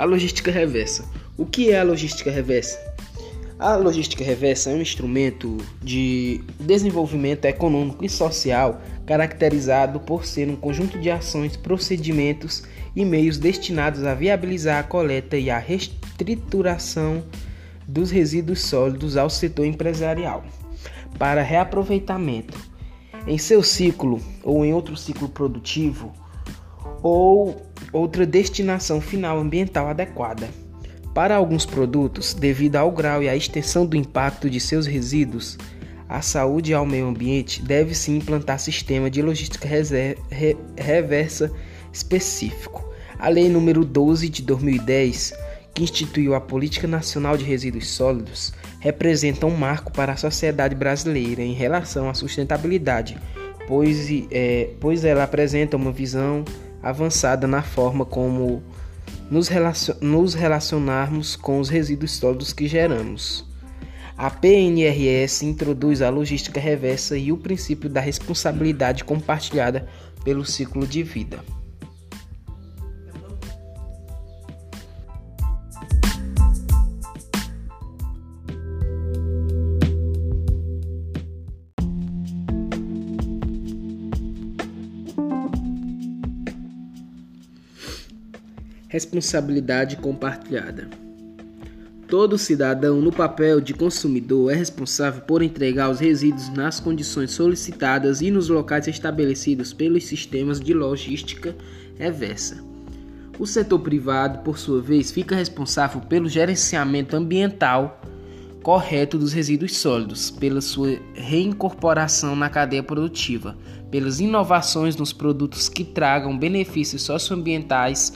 A logística reversa. O que é a logística reversa? A logística reversa é um instrumento de desenvolvimento econômico e social caracterizado por ser um conjunto de ações, procedimentos e meios destinados a viabilizar a coleta e a reestruturação dos resíduos sólidos ao setor empresarial para reaproveitamento em seu ciclo ou em outro ciclo produtivo ou outra destinação final ambiental adequada. Para alguns produtos, devido ao grau e à extensão do impacto de seus resíduos à saúde e ao meio ambiente, deve-se implantar sistema de logística reversa específico. A Lei nº 12 de 2010, que instituiu a Política Nacional de Resíduos Sólidos, representa um marco para a sociedade brasileira em relação à sustentabilidade, pois, é, pois ela apresenta uma visão avançada na forma como nos, relacion nos relacionarmos com os resíduos sólidos que geramos. A PNRS introduz a logística reversa e o princípio da responsabilidade compartilhada pelo ciclo de vida. Responsabilidade compartilhada. Todo cidadão no papel de consumidor é responsável por entregar os resíduos nas condições solicitadas e nos locais estabelecidos pelos sistemas de logística reversa. O setor privado, por sua vez, fica responsável pelo gerenciamento ambiental correto dos resíduos sólidos, pela sua reincorporação na cadeia produtiva, pelas inovações nos produtos que tragam benefícios socioambientais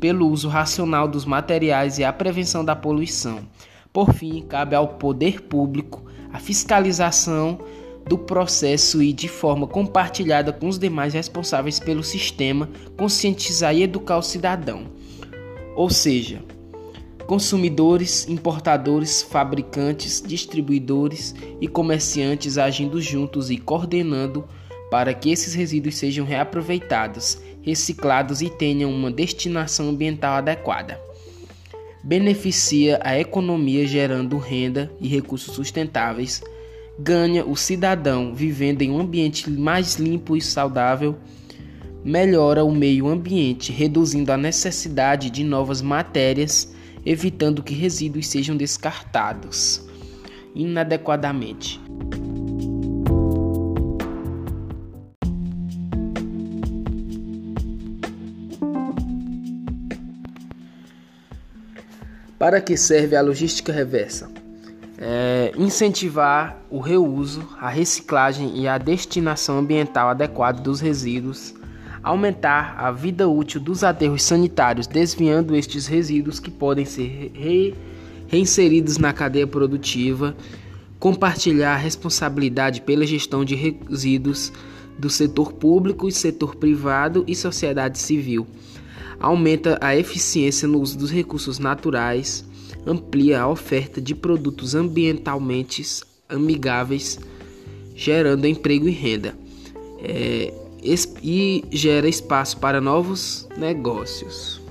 pelo uso racional dos materiais e a prevenção da poluição. Por fim, cabe ao poder público a fiscalização do processo e, de forma compartilhada com os demais responsáveis pelo sistema, conscientizar e educar o cidadão. Ou seja, consumidores, importadores, fabricantes, distribuidores e comerciantes agindo juntos e coordenando para que esses resíduos sejam reaproveitados reciclados e tenham uma destinação ambiental adequada. Beneficia a economia gerando renda e recursos sustentáveis. Ganha o cidadão vivendo em um ambiente mais limpo e saudável. Melhora o meio ambiente, reduzindo a necessidade de novas matérias, evitando que resíduos sejam descartados inadequadamente. Para que serve a logística reversa? É incentivar o reuso, a reciclagem e a destinação ambiental adequada dos resíduos, aumentar a vida útil dos aterros sanitários, desviando estes resíduos que podem ser re reinseridos na cadeia produtiva, compartilhar a responsabilidade pela gestão de resíduos do setor público e setor privado e sociedade civil aumenta a eficiência no uso dos recursos naturais, amplia a oferta de produtos ambientalmente amigáveis, gerando emprego e renda, é, e gera espaço para novos negócios.